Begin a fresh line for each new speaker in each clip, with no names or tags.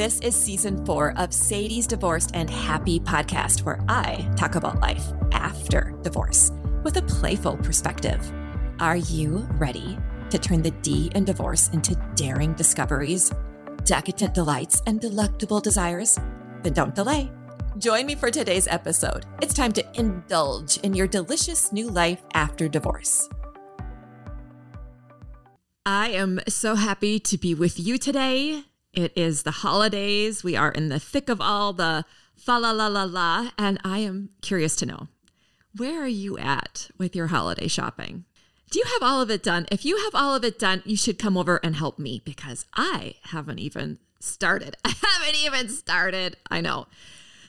This is season four of Sadie's Divorced and Happy podcast, where I talk about life after divorce with a playful perspective. Are you ready to turn the D in divorce into daring discoveries, decadent delights, and delectable desires? Then don't delay. Join me for today's episode. It's time to indulge in your delicious new life after divorce. I am so happy to be with you today. It is the holidays. We are in the thick of all the fa la la la la, and I am curious to know where are you at with your holiday shopping? Do you have all of it done? If you have all of it done, you should come over and help me because I haven't even started. I haven't even started. I know.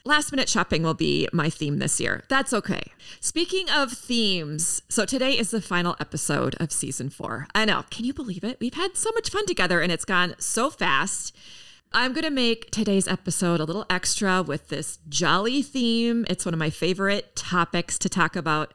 Last minute shopping will be my theme this year. That's okay. Speaking of themes, so today is the final episode of season four. I know. Can you believe it? We've had so much fun together and it's gone so fast. I'm going to make today's episode a little extra with this jolly theme. It's one of my favorite topics to talk about.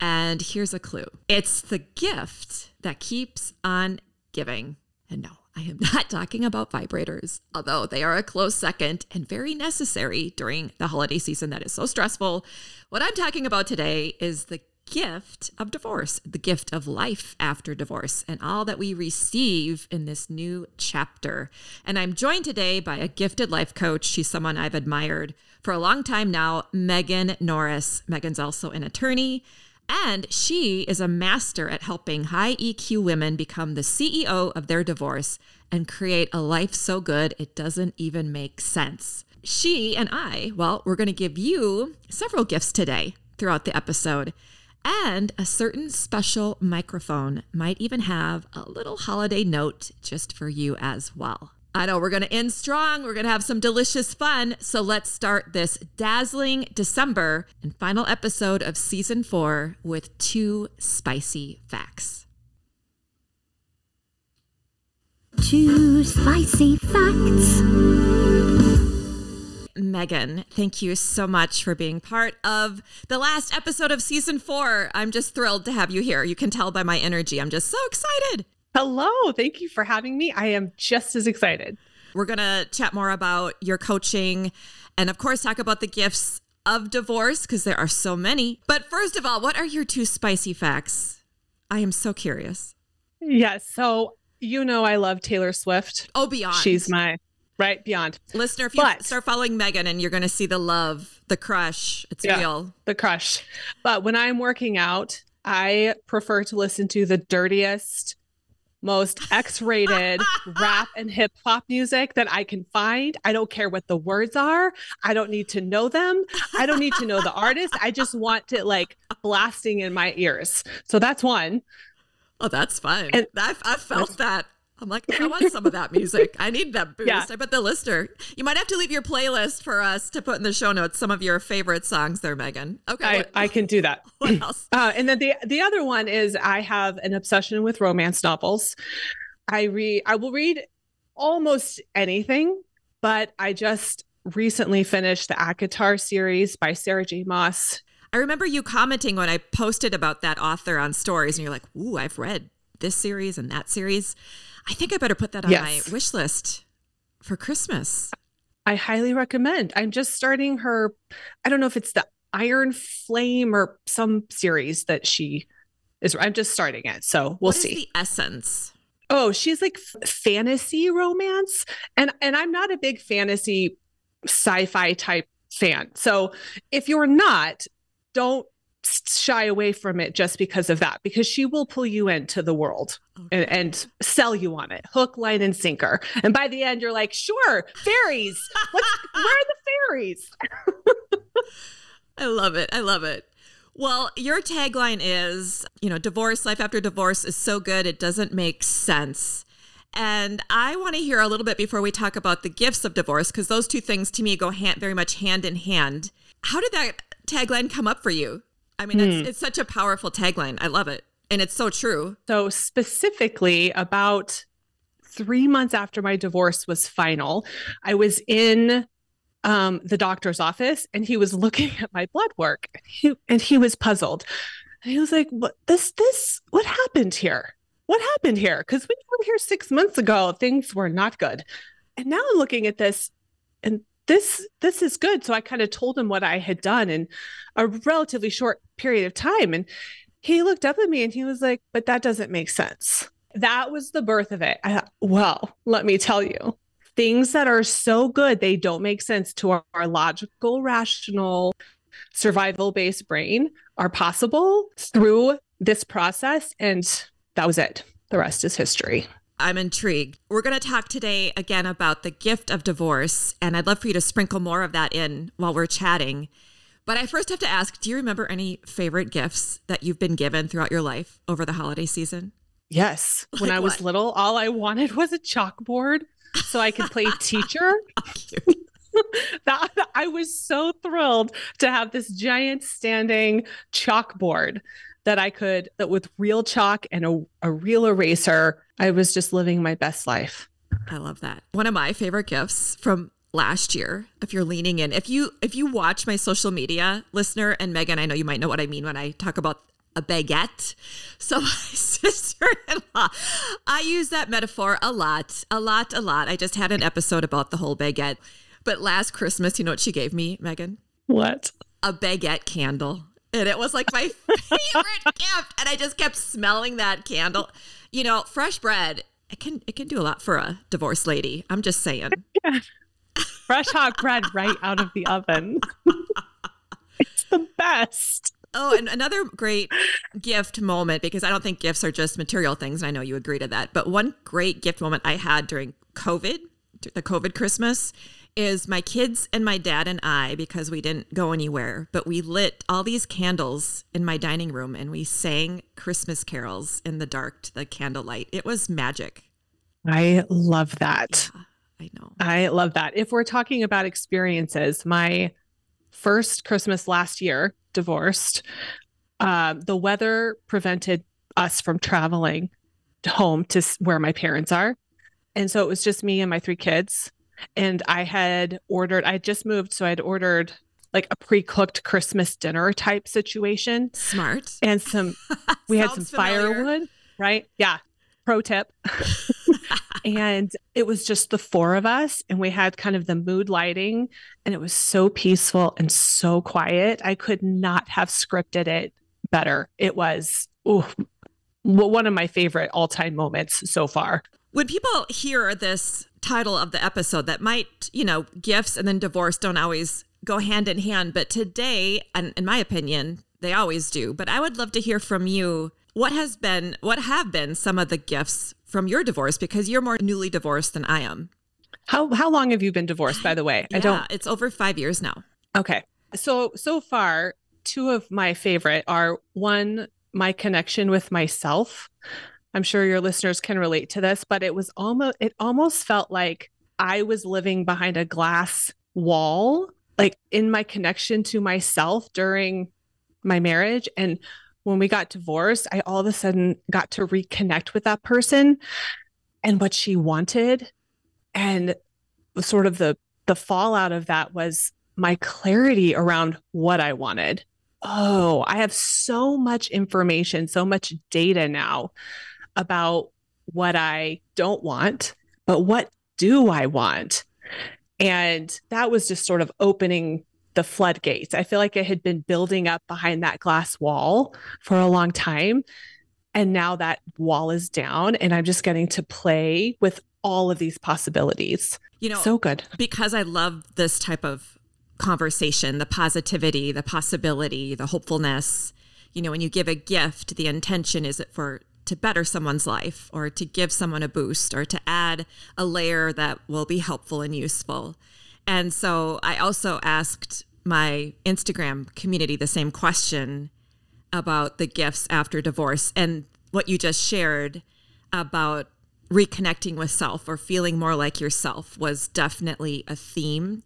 And here's a clue it's the gift that keeps on giving. And no, I am not talking about vibrators, although they are a close second and very necessary during the holiday season that is so stressful. What I'm talking about today is the gift of divorce, the gift of life after divorce, and all that we receive in this new chapter. And I'm joined today by a gifted life coach. She's someone I've admired for a long time now, Meagan Norris. Meagan's also an attorney. And she is a master at helping high EQ women become the CEO of their divorce and create a life so good it doesn't even make sense. She and I, well, we're going to give you several gifts today throughout the episode. And a certain special microphone might even have a little holiday note just for you as well. I know we're going to end strong. We're going to have some delicious fun. So let's start this dazzling December and final episode of season four with two spicy facts.
Two spicy facts.
Meagan, thank you so much for being part of the last episode of season four. I'm just thrilled to have you here. You can tell by my energy. I'm just so excited.
Hello. Thank you for having me. I am just as excited.
We're going to chat more about your coaching and, of course, talk about the gifts of divorce because there are so many. But first of all, what are your two spicy facts? I am so curious.
Yes. So, you know, I love Taylor Swift.
Oh, beyond.
She's my right beyond.
Listener, if you but, start following Meagan and you're going to see the love, the crush, it's yeah, real.
The crush. But when I'm working out, I prefer to listen to the dirtiest, most X-rated rap and hip hop music that I can find. I don't care what the words are. I don't need to know them. I don't need to know the artist. I just want it like blasting in my ears. So that's one.
Oh, that's fun. And I've, I've felt that. I'm like, I want some of that music. I need that boost. Yeah. I bet the listener, you might have to leave your playlist for us to put in the show notes some of your favorite songs there, Meagan. Okay.
I, I can do that. What else? Uh, and then the, the other one is I have an obsession with romance novels. I read, I will read almost anything, but I just recently finished the ACOTAR series by Sarah J. Maas.
I remember you commenting when I posted about that author on stories, and you're like, Ooh, I've read this series and that series. I think I better put that on yes. my wish list for Christmas.
I highly recommend. I'm just starting her. I don't know if it's the Iron Flame or some series that she is. I'm just starting it, so we'll see.
the essence?
Oh, she's like f- fantasy romance, and and I'm not a big fantasy sci-fi type fan. So if you're not, don't shy away from it just because of that, because she will pull you into the world okay. and, and, sell you on it, hook, line, and sinker. And by the end, you're like, sure, fairies. Where are the fairies?
I love it. I love it. Well, your tagline is, you know, divorce, life after divorce is so good, it doesn't make sense. And I want to hear a little bit before we talk about the gifts of divorce, because those two things to me go hand, very much hand in hand. How did that tagline come up for you? I mean, mm. it's, such a powerful tagline. I love it. And it's so true.
So, specifically, about three months after my divorce was final, I was in um, the doctor's office and he was looking at my blood work he, and he was puzzled. And he was like, What this, this, what happened here? What happened here? Because when you were here six months ago, things were not good. And now I'm looking at this and this this is good. So I kind of told him what I had done in a relatively short period of time. And he looked up at me and he was like, but that doesn't make sense. That was the birth of it. I thought, well, let me tell you, things that are so good they don't make sense to our, our logical, rational, survival based brain are possible through this process. And that was it. The rest is history.
I'm intrigued. We're going to talk today again about the gift of divorce, and I'd love for you to sprinkle more of that in while we're chatting. But I first have to ask do you remember any favorite gifts that you've been given throughout your life over the holiday season?
Yes. When
Like
I was
what?
little, all I wanted was a chalkboard so I could play teacher. That I was so thrilled to have this giant standing chalkboard that I could that with real chalk and a, a real eraser. I was just living my best life.
I love that. One of my favorite gifts from last year, if you're leaning in, if you if you watch my social media, listener and Meagan, I know you might know what I mean when I talk about a baguette. So my sister-in-law, I use that metaphor a lot, a lot, a lot. I just had an episode about the whole baguette. But last Christmas, you know what she gave me, Meagan?
What?
a baguette candle. And it was like my favorite gift. And I just kept smelling that candle. You know, fresh bread, it can it can do a lot for a divorced lady. I'm just saying.
Fresh hot bread right out of the oven. it's the best.
Oh, and another great gift moment, because I don't think gifts are just material things, and I know you agree to that. But one great gift moment I had during COVID, the COVID Christmas, is my kids and my dad and I, because we didn't go anywhere, but we lit all these candles in my dining room and we sang Christmas carols in the dark to the candlelight. It was magic.
I love that.
Yeah, I know.
I love that. If we're talking about experiences, my first Christmas last year, divorced, um, the weather prevented us from traveling home to where my parents are. And so it was just me and my three kids. And I had ordered, I had just moved. So I'd ordered like a pre cooked Christmas dinner type situation
Smart.
and some, we had some
familiar.
firewood, right? Yeah. Pro tip. and it was just the four of us and we had kind of the mood lighting and it was so peaceful and so quiet i could not have scripted it better it was ooh, one of my favorite all-time moments so far
When people hear this title of the episode, that might, you know, gifts and then divorce don't always go hand in hand. But today, and in my opinion, they always do. But I would love to hear from you what has been, what have been some of the gifts from your divorce because you're more newly divorced than I am.
how how long have you been divorced by the way i don't
It's over five years now.
Okay. So so far, two of my favorite are one, my connection with myself. I'm sure your listeners can relate to this, but it was almost it almost felt like I was living behind a glass wall, like in my connection to myself during my marriage. And when we got divorced, I all of a sudden got to reconnect with that person and what she wanted. And sort of the the fallout of that was my clarity around what I wanted. Oh, I have so much information, so much data now about what I don't want, but what do I want? And that was just sort of opening the floodgates. I feel like it had been building up behind that glass wall for a long time. And now that wall is down, and I'm just getting to play with all of these possibilities.
You know,
so good.
because I love this type of conversation, the positivity, the possibility, the hopefulness. You know, when you give a gift, the intention is it for to better someone's life or to give someone a boost or to add a layer that will be helpful and useful. And so I also asked my Instagram community the same question about the gifts after divorce and what you just shared about reconnecting with self or feeling more like yourself was definitely a theme.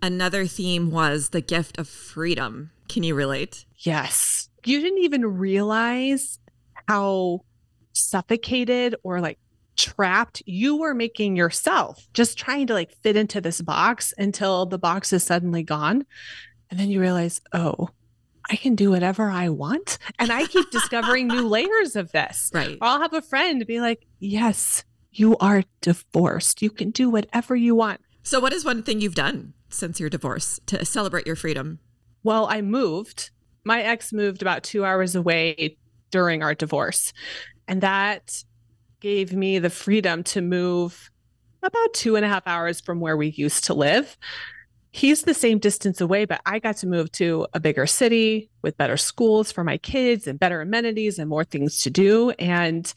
Another theme was the gift of freedom. Can you relate?
Yes. You didn't even realize how suffocated or like trapped you were making yourself just trying to like fit into this box until the box is suddenly gone. And then you realize, oh, I can do whatever I want. And I keep discovering new layers of this.
Right.
Or I'll have a friend be like, yes, you are divorced. You can do whatever you want.
So, what is one thing you've done since your divorce to celebrate your freedom?
Well, I moved. My ex moved about two hours away during our divorce. And that gave me the freedom to move about two and a half hours from where we used to live. He's the same distance away, but I got to move to a bigger city with better schools for my kids and better amenities and more things to do. And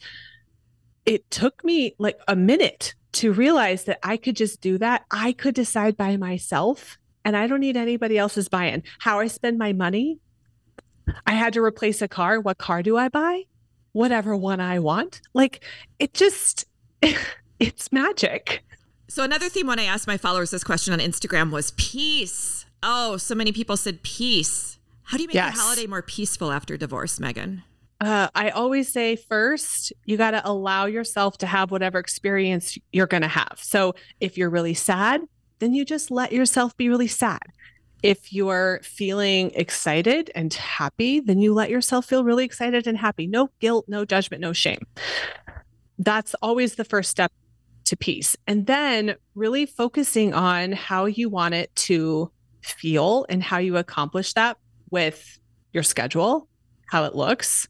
it took me like a minute to realize that I could just do that. I could decide by myself and I don't need anybody else's buy in. How I spend my money. I had to replace a car. What car do I buy? Whatever one I want. Like it just, it's magic.
So, another theme when I asked my followers this question on Instagram was peace. Oh, so many people said peace. How do you make
Yes.
your holiday more peaceful after divorce, Meagan?
Uh, I always say first, you got to allow yourself to have whatever experience you're going to have. So if you're really sad, then you just let yourself be really sad. If you're feeling excited and happy, then you let yourself feel really excited and happy. No guilt, no judgment, no shame. That's always the first step to peace. And then really focusing on how you want it to feel and how you accomplish that with your schedule, how it looks,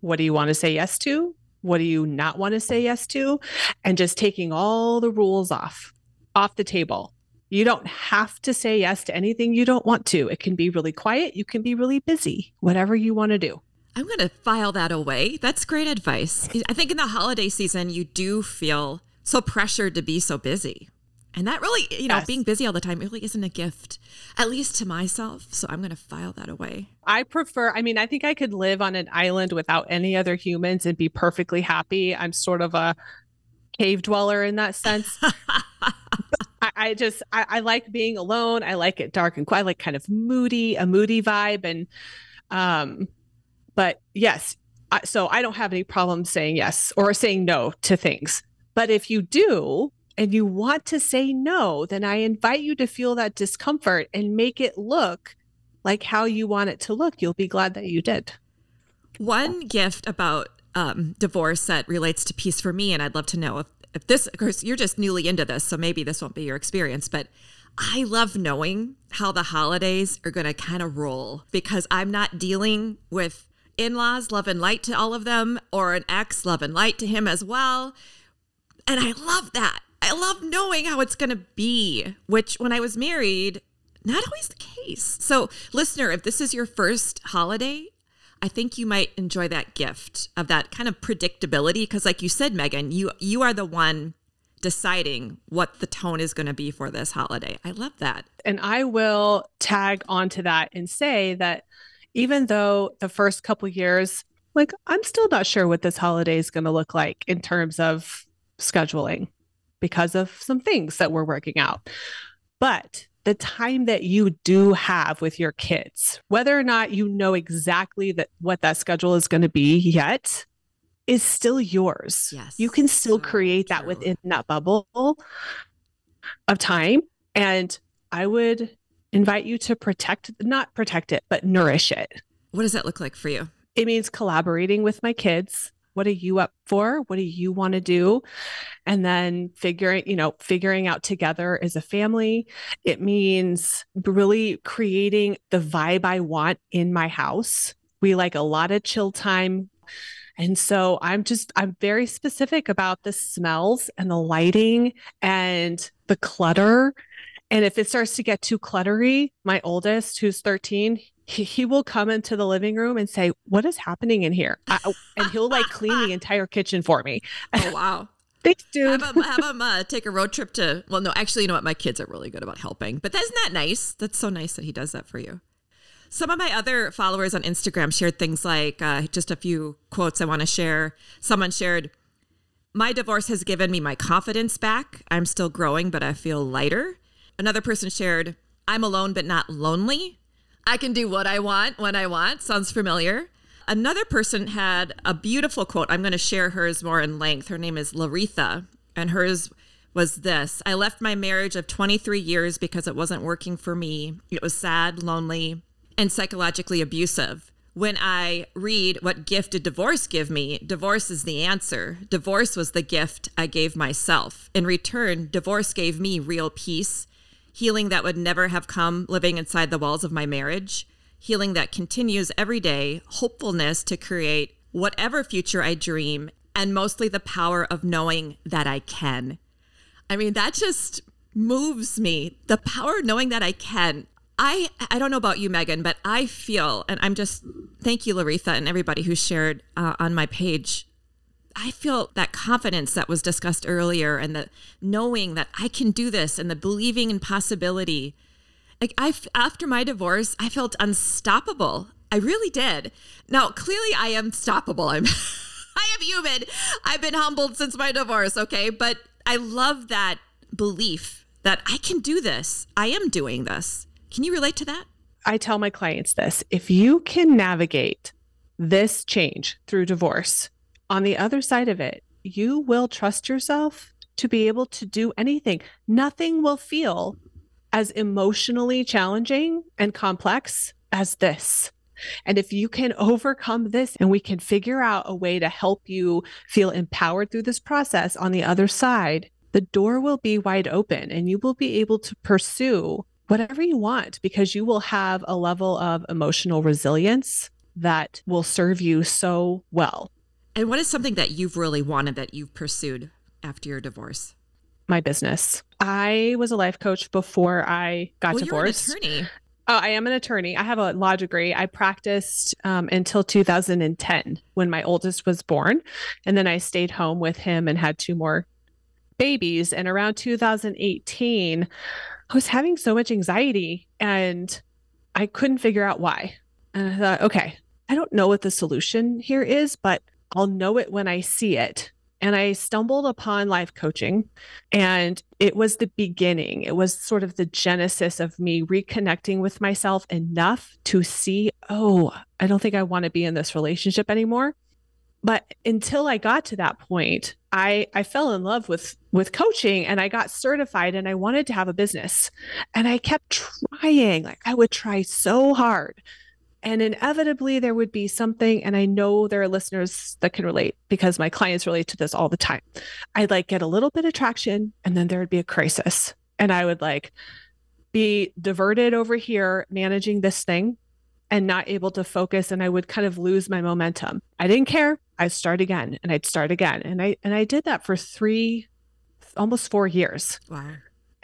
what do you want to say yes to? What do you not want to say yes to? And just taking all the rules off, off the table. You don't have to say yes to anything you don't want to. It can be really quiet. You can be really busy, whatever you want to do.
I'm going to file that away. That's great advice. I think in the holiday season, you do feel so pressured to be so busy. And that really, you know,
Yes.
being busy all the time really isn't a gift, at least to myself. So I'm going to file that away.
I prefer, I mean, I think I could live on an island without any other humans and be perfectly happy. I'm sort of a cave dweller in that sense. I, I just, I, I like being alone. I like it dark and quiet. Like kind of moody, a moody vibe. And, um, but yes, I, so I don't have any problem saying yes or saying no to things. But if you do, and you want to say no, then I invite you to feel that discomfort and make it look like how you want it to look. You'll be glad that you did.
One gift about um, divorce that relates to peace for me, and I'd love to know if, if this, of course, you're just newly into this, so maybe this won't be your experience, but I love knowing how the holidays are going to kind of roll because I'm not dealing with in laws, love and light to all of them, or an ex, love and light to him as well. And I love that. I love knowing how it's going to be, which when I was married, not always the case. So, listener, if this is your first holiday, I think you might enjoy that gift of that kind of predictability because like you said Meagan, you you are the one deciding what the tone is going to be for this holiday. I love that.
And I will tag onto that and say that even though the first couple years, like I'm still not sure what this holiday is going to look like in terms of scheduling because of some things that we're working out. But the time that you do have with your kids, whether or not you know exactly that what that schedule is going to be yet, is still yours.
Yes.
You can still
So
create that
true.
within that bubble of time. And I would invite you to protect, not protect it, but nourish it.
What does that look like for you?
It means collaborating with my kids. What are you up for? What do you want to do? And then figuring, you know, figuring out together as a family. It means really creating the vibe I want in my house. We like a lot of chill time. And so I'm just, I'm very specific about the smells and the lighting and the clutter. And if it starts to get too cluttery, my oldest, who's 13, he, he will come into the living room and say, What is happening in here? I, and he'll like clean the entire kitchen for me.
Oh wow.
Thanks, dude.
have him, have uh, take a road trip to well no actually you know what my kids are really good about helping but isn't that nice that's so nice that he does that for you some of my other followers on instagram shared things like uh, just a few quotes i want to share someone shared my divorce has given me my confidence back i'm still growing but i feel lighter another person shared i'm alone but not lonely i can do what i want when i want sounds familiar Another person had a beautiful quote. I'm going to share hers more in length. Her name is Laritha, and hers was this I left my marriage of 23 years because it wasn't working for me. It was sad, lonely, and psychologically abusive. when I read what gift did divorce give me, divorce is the answer. Divorce was the gift I gave myself. In return, divorce gave me real peace, healing that would never have come living inside the walls of my marriage, healing that continues every day, hopefulness to create whatever future I dream, and mostly the power of knowing that I can. I mean, that just moves me. The power of knowing that I can. I I don't know about you, Meagan, but I feel, and I'm just thank you, Laretha, and everybody who shared uh, on my page. I feel that confidence that was discussed earlier, and the knowing that I can do this, and the believing in possibility. Like I, after my divorce, I felt unstoppable. I really did. Now, clearly, I am stoppable. I'm, I am human. I've been humbled since my divorce. Okay, but I love that belief that I can do this. I am doing this. Can you relate to that?
I tell my clients this if you can navigate this change through divorce, on the other side of it, you will trust yourself to be able to do anything. Nothing will feel as emotionally challenging and complex as this. And if you can overcome this and we can figure out a way to help you feel empowered through this process on the other side, the door will be wide open and you will be able to pursue whatever you want because you will have a level of emotional resilience that will serve you so well.
And what is something that you've really wanted that you've pursued after your divorce?
My business. I was a life coach before I got
well,
divorced.
You're an attorney.
Oh, I am an attorney. I have a law degree. I practiced um, until 2010 when my oldest was born. And then I stayed home with him and had two more babies. And around 2018, I was having so much anxiety and I couldn't figure out why. And I thought, okay, I don't know what the solution here is, but I'll know it when I see it. And I stumbled upon life coaching, and it was the beginning. It was sort of the genesis of me reconnecting with myself enough to see, oh, I don't think I want to be in this relationship anymore. But until I got to that point, I I fell in love with with coaching and I got certified and I wanted to have a business. And I kept trying. Like I would try so hard. And inevitably there would be something and I know there are listeners that can relate because my clients relate to this all the time. I'd like get a little bit of traction and then there would be a crisis. And I would like be diverted over here managing this thing and not able to focus and I would kind of lose my momentum. I didn't care. I'd start again and I'd start again. And I and I did that for 3 almost 4 years.
Wow.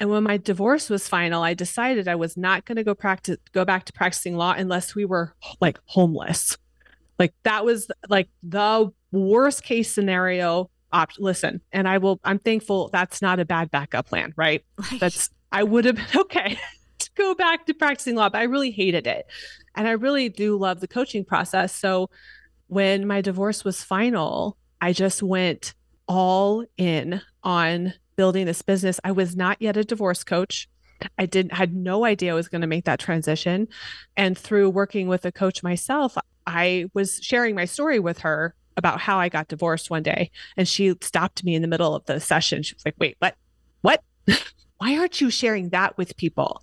And when my divorce was final, I decided I was not going to go practice go back to practicing law unless we were like homeless. Like that was like the worst case scenario op- listen, and I will I'm thankful that's not a bad backup plan, right?
right.
That's I would have been okay to go back to practicing law, but I really hated it. And I really do love the coaching process. So when my divorce was final, I just went all in on building this business. I was not yet a divorce coach. I didn't had no idea I was going to make that transition. And through working with a coach myself, I was sharing my story with her about how I got divorced one day. And she stopped me in the middle of the session. She was like, wait, what? What? Why aren't you sharing that with people?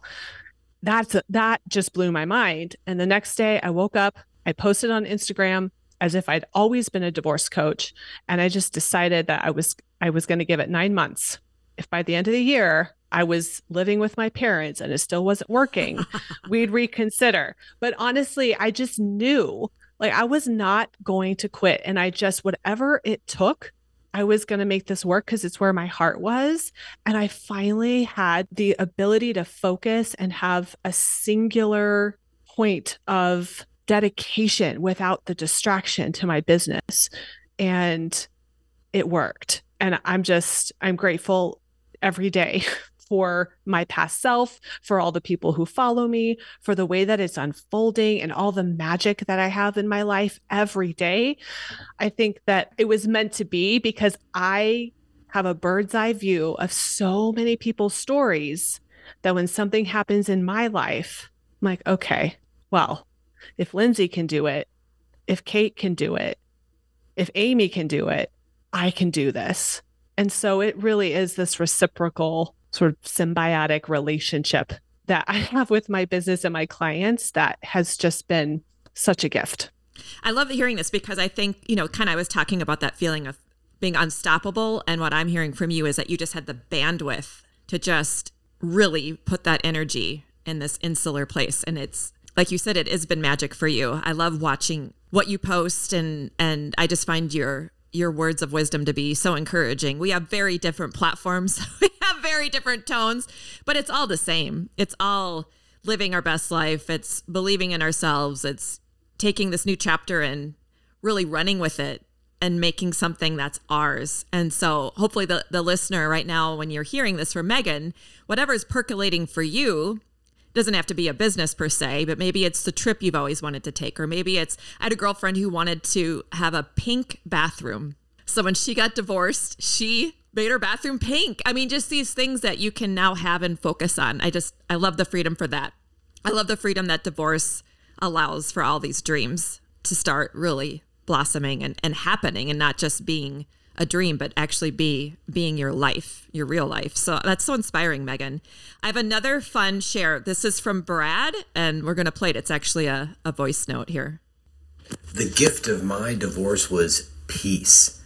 That's that just blew my mind. And the next day I woke up, I posted on Instagram as if I'd always been a divorce coach. And I just decided that I was I was going to give it nine months. If by the end of the year I was living with my parents and it still wasn't working, we'd reconsider. But honestly, I just knew like I was not going to quit. And I just, whatever it took, I was going to make this work because it's where my heart was. And I finally had the ability to focus and have a singular point of dedication without the distraction to my business. And it worked. And I'm just, I'm grateful every day for my past self, for all the people who follow me, for the way that it's unfolding and all the magic that I have in my life every day. I think that it was meant to be because I have a bird's eye view of so many people's stories that when something happens in my life, I'm like, okay, well, if Lindsay can do it, if Kate can do it, if Amy can do it, I can do this. And so it really is this reciprocal sort of symbiotic relationship that I have with my business and my clients that has just been such a gift.
I love hearing this because I think, you know, kind of I was talking about that feeling of being unstoppable. And what I'm hearing from you is that you just had the bandwidth to just really put that energy in this insular place. And it's, like you said, it has been magic for you. I love watching what you post and, and I just find your, your words of wisdom to be so encouraging. We have very different platforms. we have very different tones, but it's all the same. It's all living our best life. It's believing in ourselves. It's taking this new chapter and really running with it and making something that's ours. And so hopefully the, the listener right now, when you're hearing this from Meagan, whatever is percolating for you doesn't have to be a business per se, but maybe it's the trip you've always wanted to take. Or maybe it's, I had a girlfriend who wanted to have a pink bathroom. So when she got divorced, she made her bathroom pink. I mean, just these things that you can now have and focus on. I just, I love the freedom for that. I love the freedom that divorce allows for all these dreams to start really blossoming and, and happening and not just being a dream, but actually be being your life, your real life. So that's so inspiring, Meagan. I have another fun share. This is from Brad, and we're going to play it. It's actually a, a voice note here.
The gift of my divorce was peace.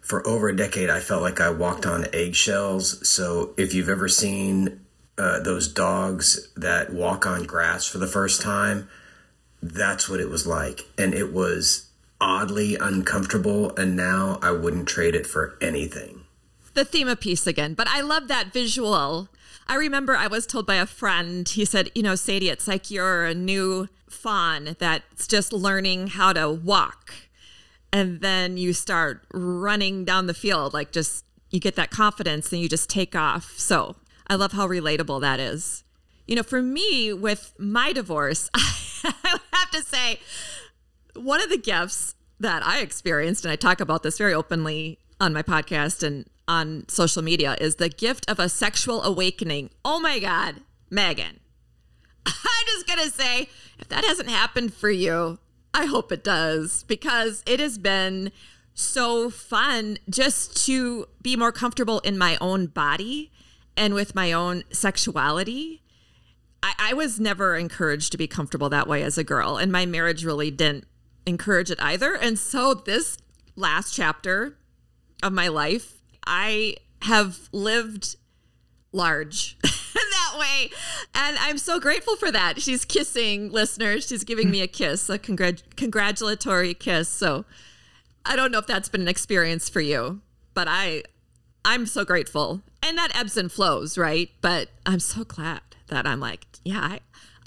For over a decade, I felt like I walked on eggshells. So if you've ever seen uh, those dogs that walk on grass for the first time, that's what it was like. And it was oddly uncomfortable. And now I wouldn't trade it for anything.
The theme of peace again. But I love that visual. I remember I was told by a friend, he said, You know, Sadie, it's like you're a new fawn that's just learning how to walk. And then you start running down the field, like just you get that confidence and you just take off. So I love how relatable that is. You know, for me, with my divorce, I have to say, one of the gifts that I experienced, and I talk about this very openly on my podcast and on social media, is the gift of a sexual awakening. Oh my God, Meagan. I'm just going to say, if that hasn't happened for you, I hope it does because it has been so fun just to be more comfortable in my own body and with my own sexuality. I, I, was never encouraged to be comfortable that way as a girl, and my marriage really didn't encourage it either. And so, this last chapter of my life, I have lived large that way. And I'm so grateful for that. She's kissing listeners. She's giving me a kiss, a congr- congratulatory kiss. So I don't know if that's been an experience for you, but I I'm so grateful. And that ebbs and flows, right? But I'm so glad that I'm like, yeah, I,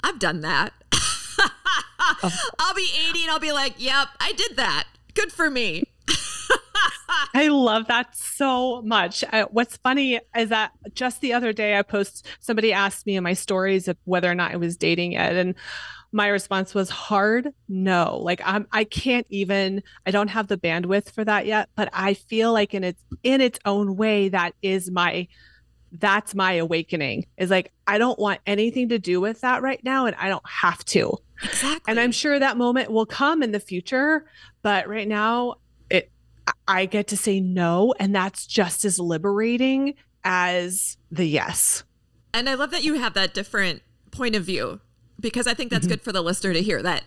I've done that. I'll be 80 and I'll be like, yep, I did that. Good for me.
I love that so much. Uh, what's funny is that just the other day I post somebody asked me in my stories of whether or not I was dating yet and my response was hard no like i'm i can't even i don't have the bandwidth for that yet but i feel like in its in its own way that is my that's my awakening is like i don't want anything to do with that right now and i don't have to
exactly
and i'm sure that moment will come in the future but right now it i get to say no and that's just as liberating as the yes
and i love that you have that different point of view because I think that's mm-hmm. good for the listener to hear that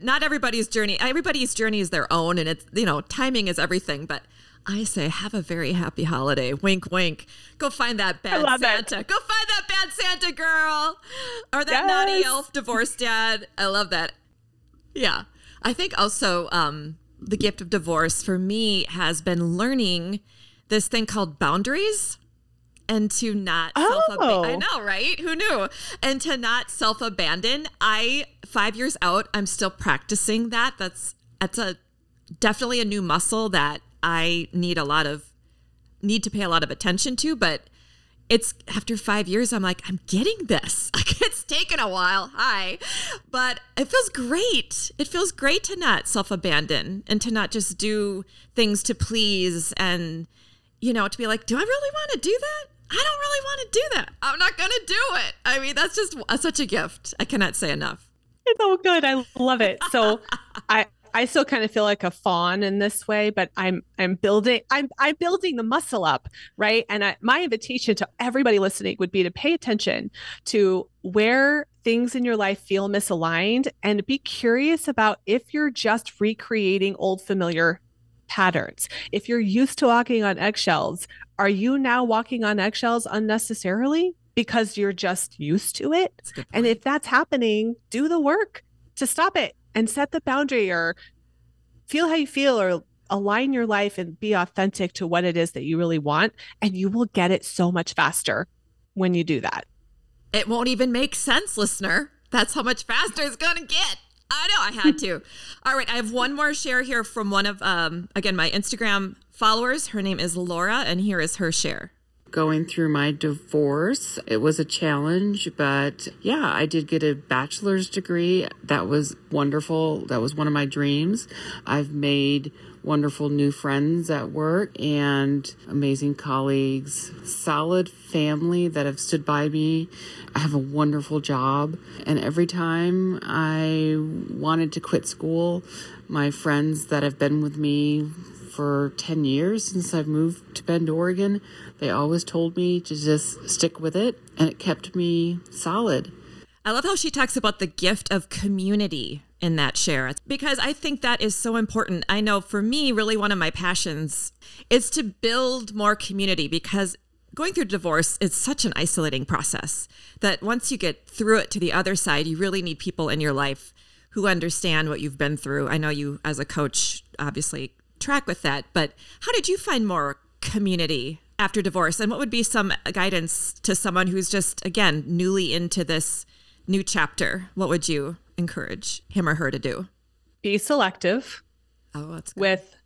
not everybody's journey, everybody's journey is their own and it's, you know, timing is everything. But I say, have a very happy holiday. Wink, wink. Go find that bad Santa. It. Go find that bad Santa girl or that yes. naughty elf divorced dad. I love that. Yeah. I think also um, the gift of divorce for me has been learning this thing called boundaries and to not oh. self I know, right? Who knew? And to not self abandon. I 5 years out, I'm still practicing that. That's that's a definitely a new muscle that I need a lot of need to pay a lot of attention to, but it's after 5 years I'm like I'm getting this. Like it's taken a while. Hi. But it feels great. It feels great to not self abandon and to not just do things to please and you know, to be like, do I really want to do that? I don't really want to do that. I'm not going to do it. I mean, that's just such a gift. I cannot say enough.
It's so good. I love it. So I I still kind of feel like a fawn in this way, but I'm I'm building I'm I'm building the muscle up, right? And I, my invitation to everybody listening would be to pay attention to where things in your life feel misaligned and be curious about if you're just recreating old familiar patterns. If you're used to walking on eggshells, are you now walking on eggshells unnecessarily because you're just used to it? And if that's happening, do the work to stop it and set the boundary or feel how you feel or align your life and be authentic to what it is that you really want. And you will get it so much faster when you do that.
It won't even make sense, listener. That's how much faster it's going to get. I know I had to. All right, I have one more share here from one of um again my Instagram followers. Her name is Laura and here is her share
going through my divorce. It was a challenge, but yeah, I did get a bachelor's degree. That was wonderful. That was one of my dreams. I've made wonderful new friends at work and amazing colleagues, solid family that have stood by me. I have a wonderful job. And every time I wanted to quit school, my friends that have been with me for 10 years since I've moved to Bend, Oregon. They always told me to just stick with it, and it kept me solid.
I love how she talks about the gift of community in that share because I think that is so important. I know for me, really one of my passions is to build more community because going through divorce is such an isolating process that once you get through it to the other side, you really need people in your life who understand what you've been through. I know you, as a coach, obviously track with that. But how did you find more community after divorce? And what would be some guidance to someone who's just, again, newly into this new chapter? What would you encourage him or her to do?
Be selective
oh, that's
with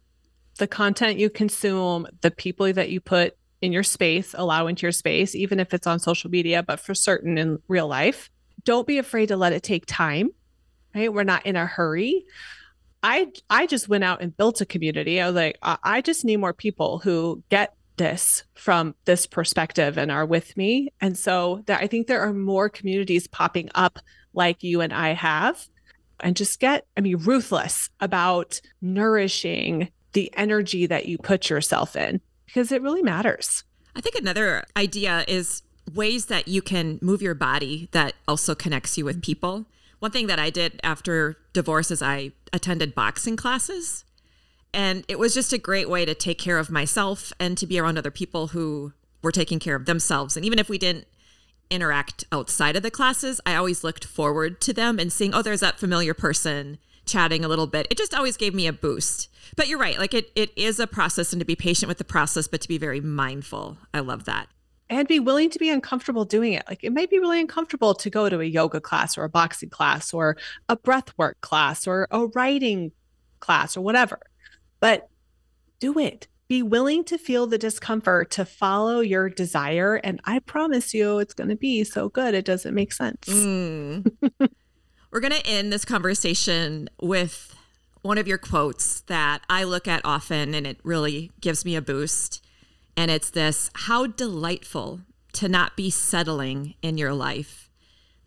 the content you consume, the people that you put in your space, allow into your space, even if it's on social media, but for certain in real life. Don't be afraid to let it take time, right? We're not in a hurry. I I just went out and built a community. I was like, I, I just need more people who get this from this perspective and are with me. And so there, I think there are more communities popping up like you and I have. And just get, I mean, ruthless about nourishing the energy that you put yourself in because it really matters.
I think another idea is ways that you can move your body that also connects you with people. One thing that I did after divorce is I attended boxing classes. And it was just a great way to take care of myself and to be around other people who were taking care of themselves. And even if we didn't interact outside of the classes, I always looked forward to them and seeing, oh, there's that familiar person chatting a little bit. It just always gave me a boost. But you're right, like it it is a process and to be patient with the process, but to be very mindful. I love that
and be willing to be uncomfortable doing it. Like it might be really uncomfortable to go to a yoga class or a boxing class or a breath work class or a writing class or whatever, but do it. Be willing to feel the discomfort to follow your desire. And I promise you, it's going to be so good. It doesn't make sense.
Mm. We're going to end this conversation with one of your quotes that I look at often and it really gives me a boost. And it's this how delightful to not be settling in your life.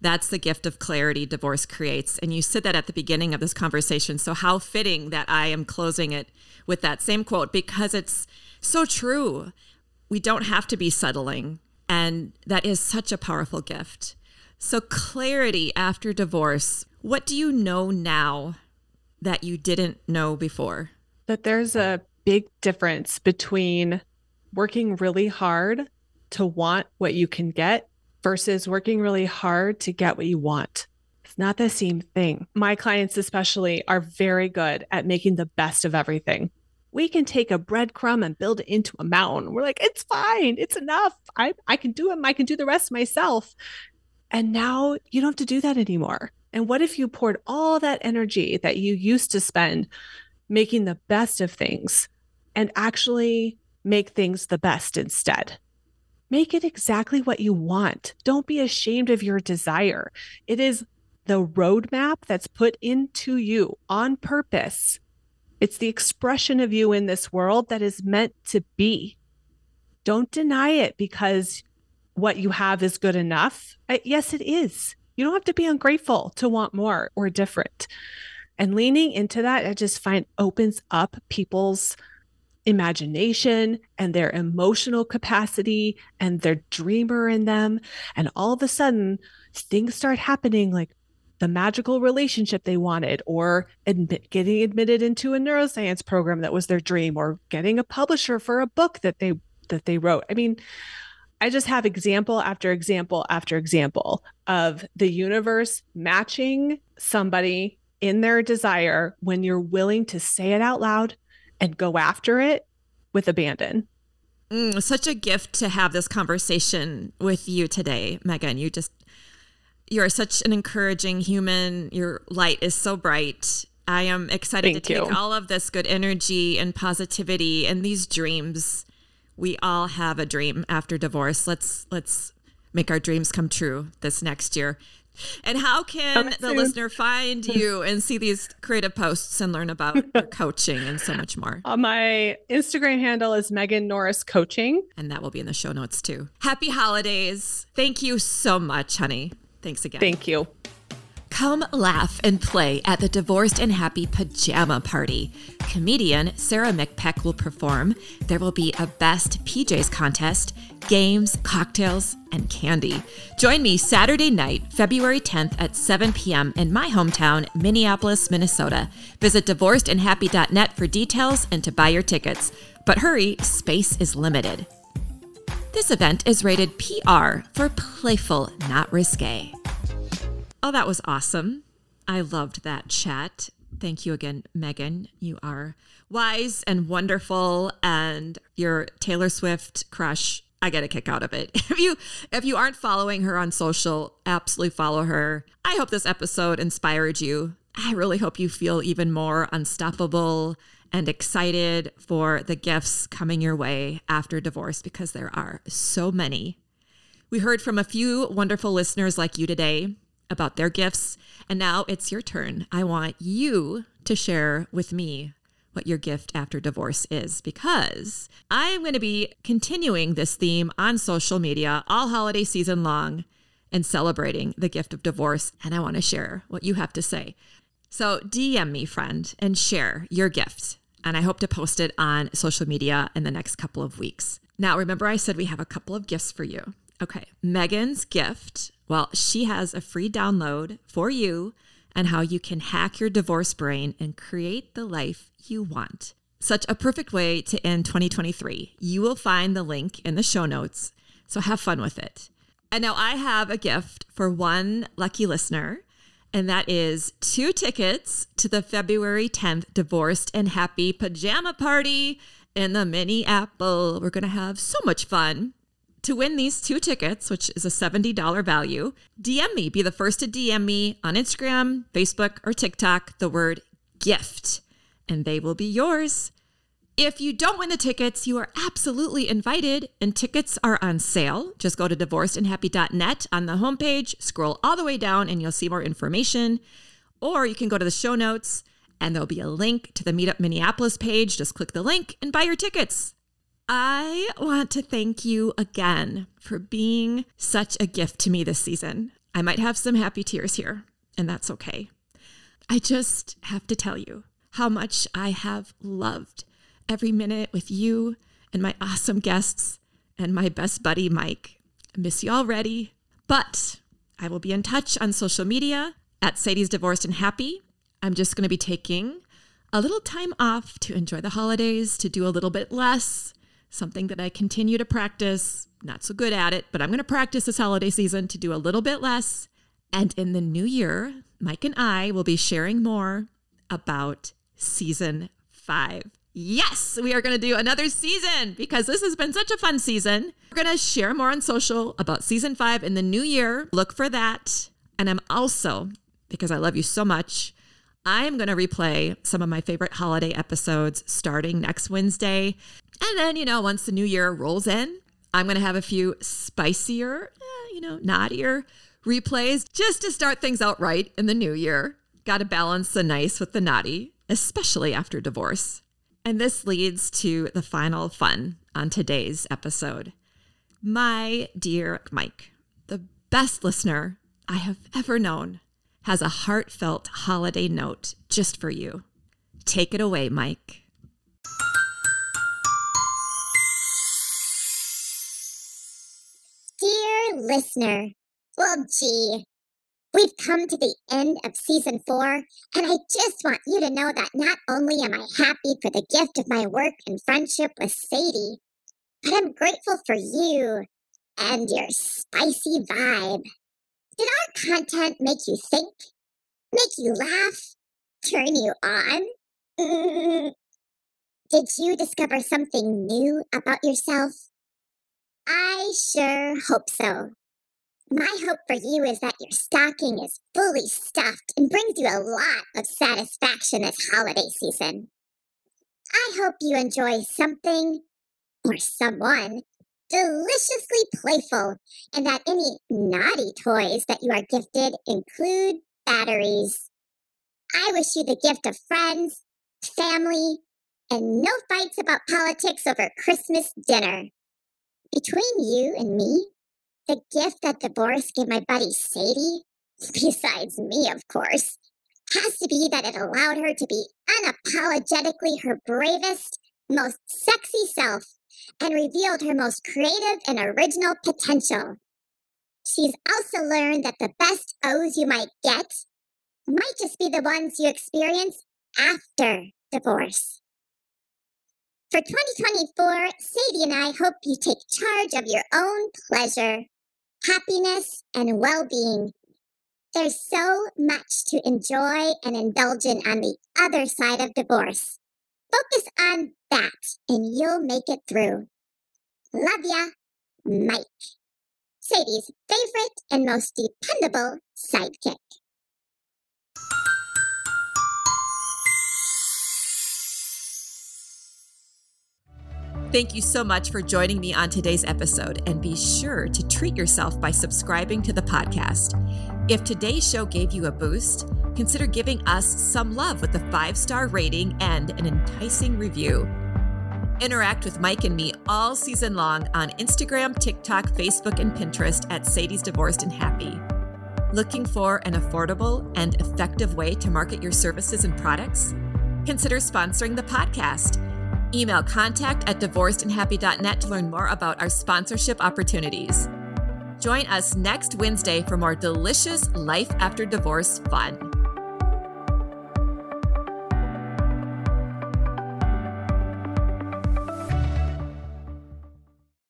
That's the gift of clarity divorce creates. And you said that at the beginning of this conversation. So, how fitting that I am closing it with that same quote because it's so true. We don't have to be settling. And that is such a powerful gift. So, clarity after divorce. What do you know now that you didn't know before?
That there's a big difference between working really hard to want what you can get versus working really hard to get what you want. It's not the same thing. My clients, especially, are very good at making the best of everything. We can take a breadcrumb and build it into a mountain. We're like, it's fine. It's enough. I, I can do it. I can do the rest myself. And now you don't have to do that anymore. And what if you poured all that energy that you used to spend making the best of things and actually make things the best instead. Make it exactly what you want. Don't be ashamed of your desire. It is the roadmap that's put into you on purpose. It's the expression of you in this world that is meant to be. Don't deny it because what you have is good enough. Uh, yes, it is. You don't have to be ungrateful to want more or different. And leaning into that, I just find opens up people's imagination and their emotional capacity and their dreamer in them. And all of a sudden, things start happening like the magical relationship they wanted, or admit, getting admitted into a neuroscience program that was their dream, or getting a publisher for a book that they that they wrote. I mean, I just have example after example after example of the universe matching somebody in their desire when you're willing to say it out loud and go after it with abandon.
Mm, such a gift to have this conversation with you today, Meagan. You just you are such an encouraging human. Your light is so bright. I am excited
Thank
to take
you.
all of this good energy and positivity and these dreams. We all have a dream after divorce. Let's let's make our dreams come true this next year. And how can the
soon.
listener find you and see these creative posts and learn about your coaching and so much more?
Uh, my Instagram handle is Meagan Norris Coaching.
And that will be in the show notes too. Happy holidays. Thank you so much, honey. Thanks again.
Thank you.
Come laugh and play at the Divorced and Happy Pajama Party. Comedian Sarah McPeck will perform. There will be a Best PJs contest, games, cocktails, and candy. Join me Saturday night, February 10th at 7 p.m. in my hometown, Minneapolis, Minnesota. Visit divorcedandhappy.net for details and to buy your tickets. But hurry, space is limited. This event is rated PR for playful, not risque. Oh, that was awesome. I loved that chat. Thank you again, Meagan. You are wise and wonderful, and your Taylor Swift crush. I get a kick out of it. If you if you aren't following her on social, absolutely follow her. I hope this episode inspired you. I really hope you feel even more unstoppable and excited for the gifts coming your way after divorce because there are so many. We heard from a few wonderful listeners like you today about their gifts, and now it's your turn. I want you to share with me what your gift after divorce is because I am going to be continuing this theme on social media all holiday season long and celebrating the gift of divorce. And I want to share what you have to say. So DM me, friend, and share your gift. And I hope to post it on social media in the next couple of weeks. Now, remember, I said we have a couple of gifts for you. Okay. Meagan's gift, well, she has a free download for you and how you can hack your divorce brain and create the life you want. Such a perfect way to end 2023. You will find the link in the show notes. So have fun with it. And now I have a gift for one lucky listener, and that is two tickets to the February 10th Divorced and Happy Pajama Party in the Mini Apple. We're going to have so much fun. To win these two tickets, which is a $70 value, DM me. Be the first to DM me on Instagram, Facebook, or TikTok the word gift, and they will be yours. If you don't win the tickets, you are absolutely invited, and tickets are on sale. Just go to divorcedandhappy.net on the homepage, scroll all the way down, and you'll see more information. Or you can go to the show notes, and there'll be a link to the Meetup Minneapolis page. Just click the link and buy your tickets. I want to thank you again for being such a gift to me this season. I might have some happy tears here, and that's okay. I just have to tell you how much I have loved every minute with you and my awesome guests and my best buddy, Mic. I miss you already, but I will be in touch on social media at Sadie's Divorced and Happy. I'm just going to be taking a little time off to enjoy the holidays, to do a little bit less, something that I continue to practice. Not so good at it, but I'm going to practice this holiday season to do a little bit less. And in the new year, Mic and I will be sharing more about season five. Yes, we are going to do another season because this has been such a fun season. We're going to share more on social about season five in the new year. Look for that. And I'm also, because I love you so much, I am going to replay some of my favorite holiday episodes starting next Wednesday. And then, you know, once the new year rolls in, I'm going to have a few spicier, eh, you know, naughtier replays just to start things out right in the new year. Got to balance the nice with the naughty, especially after divorce. And this leads to the final fun on today's episode. My dear Mic, the best listener I have ever known, has a heartfelt holiday note just for you. Take it away,
Mic. Listener, well, gee, we've come to the end of season four, and I just want you to know that not only am I happy for the gift of my work and friendship with Sadie, but I'm grateful for you and your spicy vibe. Did our content make you think, make you laugh, turn you on? Did you discover something new about yourself? I sure hope so. My hope for you is that your stocking is fully stuffed and brings you a lot of satisfaction this holiday season. I hope you enjoy something or someone deliciously playful and that any naughty toys that you are gifted include batteries. I wish you the gift of friends, family, and no fights about politics over Christmas dinner. Between you and me, the gift that divorce gave my buddy Sadie, besides me, of course, has to be that it allowed her to be unapologetically her bravest, most sexy self and revealed her most creative and original potential. She's also learned that the best O's you might get might just be the ones you experience after divorce. For 2024, Sadie and I hope you take charge of your own pleasure, happiness, and well being. There's so much to enjoy and indulge in on the other side of divorce. Focus on that and you'll make it through. Love ya, Mic. Sadie's favorite and most dependable sidekick.
Thank you so much for joining me on today's episode, and be sure to treat yourself by subscribing to the podcast. If today's show gave you a boost, consider giving us some love with a five star rating and an enticing review. Interact with Mic and me all season long on Instagram, TikTok, Facebook, and Pinterest at Sadie's Divorced and Happy. Looking for an affordable and effective way to market your services and products? Consider sponsoring the podcast. Email contact at divorcedandhappy.net to learn more about our sponsorship opportunities. Join us next Wednesday for more delicious life after divorce fun.